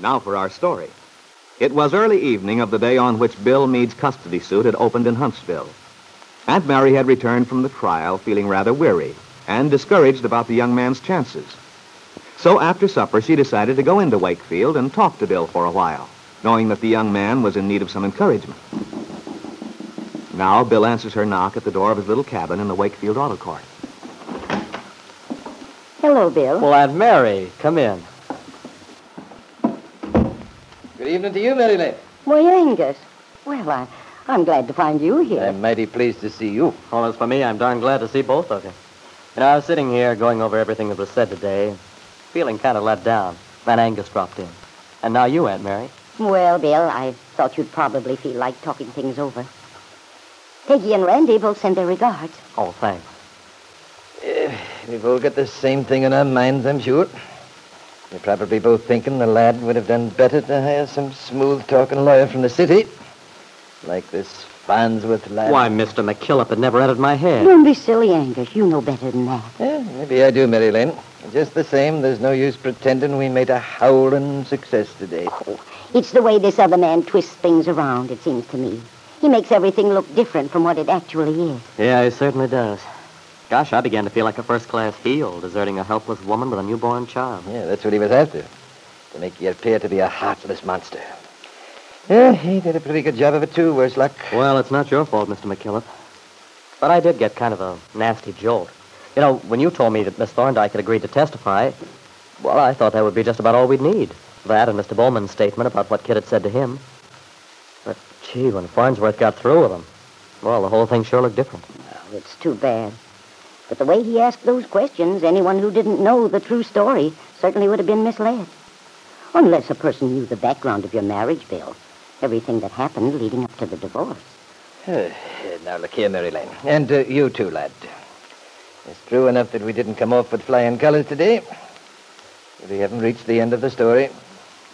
Now for our story. It was early evening of the day on which Bill Meade's custody suit had opened in Huntsville. Aunt Mary had returned from the trial feeling rather weary and discouraged about the young man's chances. So after supper, she decided to go into Wakefield and talk to Bill for a while, knowing that the young man was in need of some encouragement. Now, Bill answers her knock at the door of his little cabin in the Wakefield Auto Court. Hello, Bill. Well, Aunt Mary, come in. Good evening to you, Mary Lane. Why, Angus. Well, I, I'm glad to find you here. I'm mighty pleased to see you. Well, as for me, I'm darn glad to see both of you. You know, I was sitting here going over everything that was said today, feeling kind of let down. Then Angus dropped in. And now you, Aunt Mary. Well, Bill, I thought you'd probably feel like talking things over. Peggy and Randy both send their regards. Oh, thanks. Eh, we've all got the same thing in our minds, I'm sure. You're probably both thinking the lad would have done better to hire some smooth-talking lawyer from the city, like this Farnsworth lad. Why, Mr. McKillop, it never entered my head. Don't be silly, Angus. You know better than that. Yeah, maybe I do, Mary Lynn. Just the same, there's no use pretending we made a howling success today. Oh, It's the way this other man twists things around, it seems to me. He makes everything look different from what it actually is. Yeah, he certainly does. Gosh, I began to feel like a first-class heel, deserting a helpless woman with a newborn child. Yeah, that's what he was after. To make you appear to be a heartless monster. Yeah, he did a pretty good job of it, too, worse luck. Well, it's not your fault, Mr. McKillop. But I did get kind of a nasty jolt. You know, when you told me that Miss Thorndyke had agreed to testify, well, I thought that would be just about all we'd need. That and Mr. Bowman's statement about what Kit had said to him. But, gee, when Farnsworth got through with him, well, the whole thing sure looked different. Oh, it's too bad. But the way he asked those questions, anyone who didn't know the true story certainly would have been misled. Unless a person knew the background of your marriage, Bill. Everything that happened leading up to the divorce. now, look here, Mary Lane. And uh, you too, lad. It's true enough that we didn't come off with flying colors today. But we haven't reached the end of the story.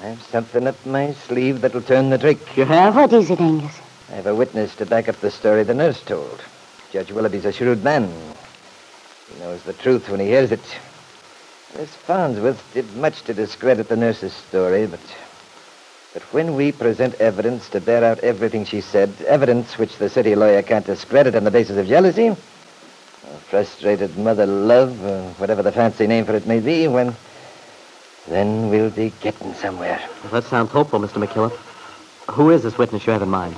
I have something up my sleeve that'll turn the trick. You have? What is it, Angus? I have a witness to back up the story the nurse told. Judge Willoughby's a shrewd man. He knows the truth when he hears it. Miss Farnsworth did much to discredit the nurse's story, but but when we present evidence to bear out everything she said, evidence which the city lawyer can't discredit on the basis of jealousy, or frustrated mother love, or whatever the fancy name for it may be, when then we'll be getting somewhere. Well, that sounds hopeful, Mr. McKillop. Who is this witness you have in mind?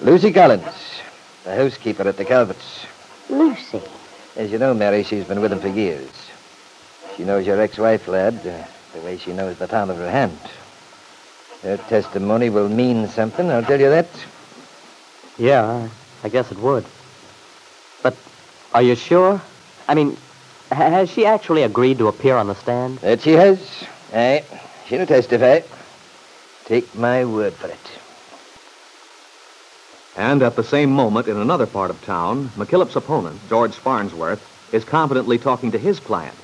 Lucy Collins, the housekeeper at the Calverts. Lucy. As you know, Mary, she's been with him for years. She knows your ex-wife, lad, uh, the way she knows the palm of her hand. Her testimony will mean something, I'll tell you that. Yeah, I guess it would. But are you sure? I mean, ha- has she actually agreed to appear on the stand? That she has. Aye, she'll testify. Take my word for it. And at the same moment, in another part of town, McKillop's opponent, George Farnsworth, is confidently talking to his client,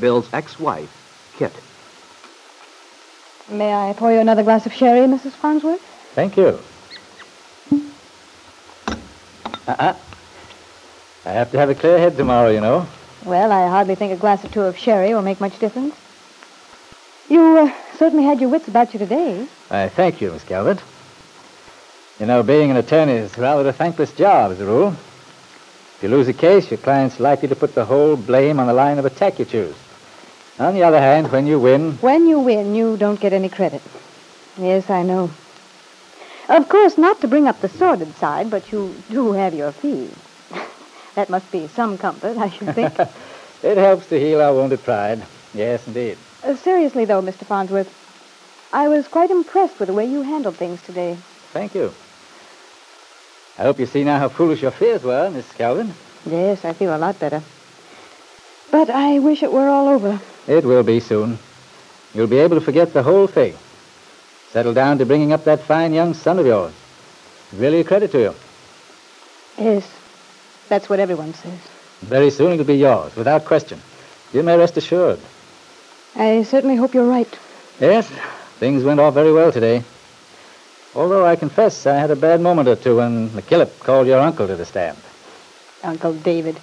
Bill's ex-wife, Kit. May I pour you another glass of sherry, Mrs. Farnsworth? Thank you. Uh-uh. I have to have a clear head tomorrow, you know. Well, I hardly think a glass or two of sherry will make much difference. You uh, certainly had your wits about you today. I thank you, Miss Calvert. You know, being an attorney is rather a thankless job, as a rule. If you lose a case, your client's likely to put the whole blame on the line of attack you choose. On the other hand, when you win, When you win, you don't get any credit. Yes, I know. Of course, not to bring up the sordid side, but you do have your fee. that must be some comfort, I should think. it helps to heal our wounded pride. Yes, indeed. Uh, seriously, though, Mr. Farnsworth, I was quite impressed with the way you handled things today. Thank you. I hope you see now how foolish your fears were, Miss Calvert. Yes, I feel a lot better. But I wish it were all over. It will be soon. You'll be able to forget the whole thing. Settle down to bringing up that fine young son of yours. Really a credit to you. Yes, that's what everyone says. Very soon it'll be yours, without question. You may rest assured. I certainly hope you're right. Yes, things went off very well today. Although I confess I had a bad moment or two when McKillop called your uncle to the stand. Uncle David.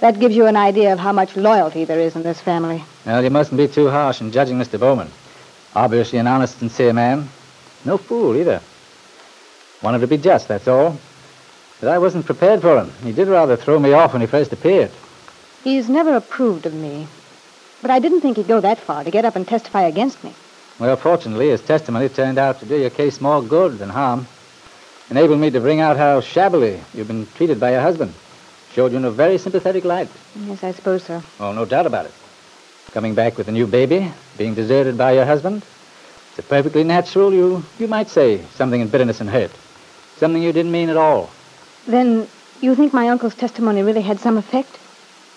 That gives you an idea of how much loyalty there is in this family. Well, you mustn't be too harsh in judging Mr. Bowman. Obviously an honest, sincere man. No fool, either. Wanted to be just, that's all. But I wasn't prepared for him. He did rather throw me off when he first appeared. He's never approved of me. But I didn't think he'd go that far to get up and testify against me. Well, fortunately, his testimony turned out to do your case more good than harm. Enabled me to bring out how shabbily you've been treated by your husband. Showed you in a very sympathetic light. Yes, I suppose so. Oh, no doubt about it. Coming back with a new baby, being deserted by your husband. It's perfectly natural, you, you might say, something in bitterness and hurt. Something you didn't mean at all. Then you think my uncle's testimony really had some effect?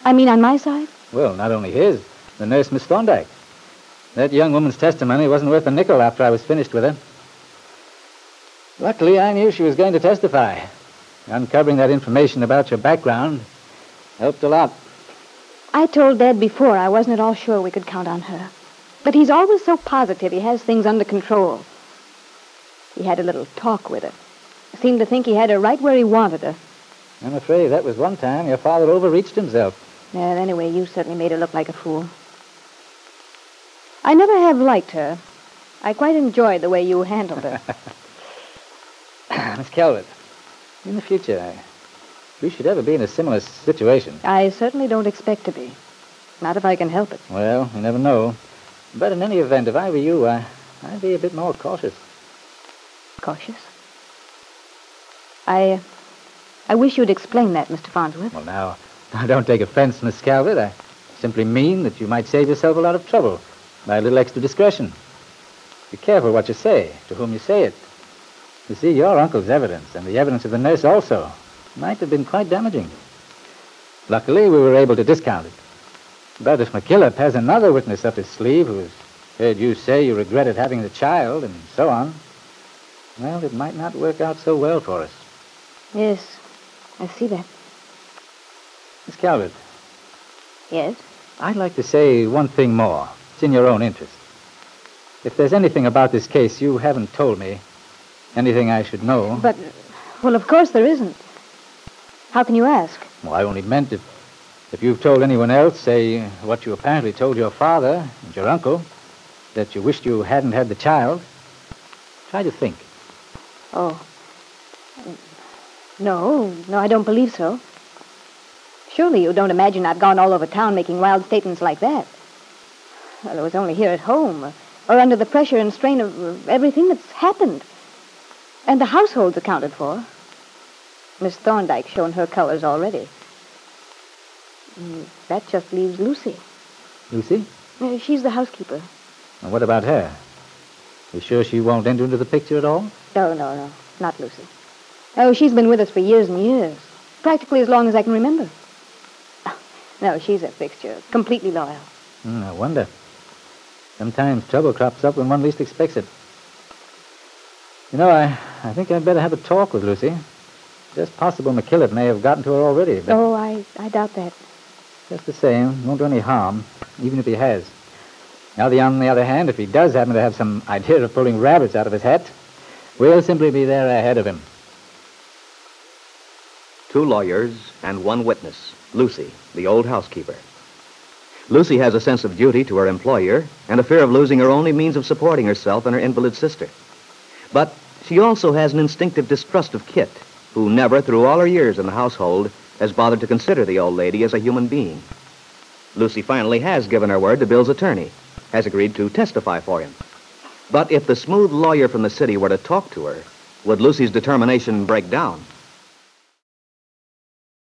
I mean, on my side? Well, not only his, the nurse, Miss Thorndyke. That young woman's testimony wasn't worth a nickel after I was finished with her. Luckily, I knew she was going to testify. Uncovering that information about your background helped a lot. I told Dad before I wasn't at all sure we could count on her. But he's always so positive he has things under control. He had a little talk with her. Seemed to think he had her right where he wanted her. I'm afraid that was one time your father overreached himself. Well, anyway, you certainly made her look like a fool. I never have liked her. I quite enjoyed the way you handled her. Miss Calvert, in the future, I, if should ever be in a similar situation. I certainly don't expect to be. Not if I can help it. Well, you never know. But in any event, if I were you, I, I'd be a bit more cautious. Cautious? I. I wish you'd explain that, Mr. Farnsworth. Well, now, I don't take offense, Miss Calvert. I simply mean that you might save yourself a lot of trouble by a little extra discretion. Be careful what you say, to whom you say it. You see, your uncle's evidence, and the evidence of the nurse also, might have been quite damaging. Luckily, we were able to discount it. But if McKillop has another witness up his sleeve who has heard you say you regretted having the child and so on, well, it might not work out so well for us. Yes, I see that. Miss Calvert, Yes? I'd like to say one thing more. It's in your own interest. If there's anything about this case you haven't told me, anything I should know. But, well, of course there isn't. How can you ask? Well, I only meant if, if you've told anyone else, say, what you apparently told your father and your uncle, that you wished you hadn't had the child. Try to think. Oh. No, no, I don't believe so. Surely you don't imagine I've gone all over town making wild statements like that. Well, it was only here at home, or, or under the pressure and strain of uh, everything that's happened. And the household's accounted for. Miss Thorndyke's shown her colors already. Mm, That just leaves Lucy. Lucy? Uh, she's the housekeeper. And what about her? You sure she won't enter into the picture at all? No, no, no, not Lucy. Oh, she's been with us for years and years. Practically as long as I can remember. No, she's a fixture. Completely loyal. Hmm, I wonder. Sometimes trouble crops up when one least expects it. You know, I, I think I'd better have a talk with Lucy. Just possible McKillop may have gotten to her already, but Oh, I, I doubt that. just the same, won't do any harm, even if he has. Now, the, on the other hand, if he does happen to have some idea of pulling rabbits out of his hat, we'll simply be there ahead of him. Two lawyers and one witness, Lucy, the old housekeeper. Lucy has a sense of duty to her employer and a fear of losing her only means of supporting herself and her invalid sister. But she also has an instinctive distrust of Kit, who never, through all her years in the household, has bothered to consider the old lady as a human being. Lucy finally has given her word to Bill's attorney, has agreed to testify for him. But if the smooth lawyer from the city were to talk to her, would Lucy's determination break down?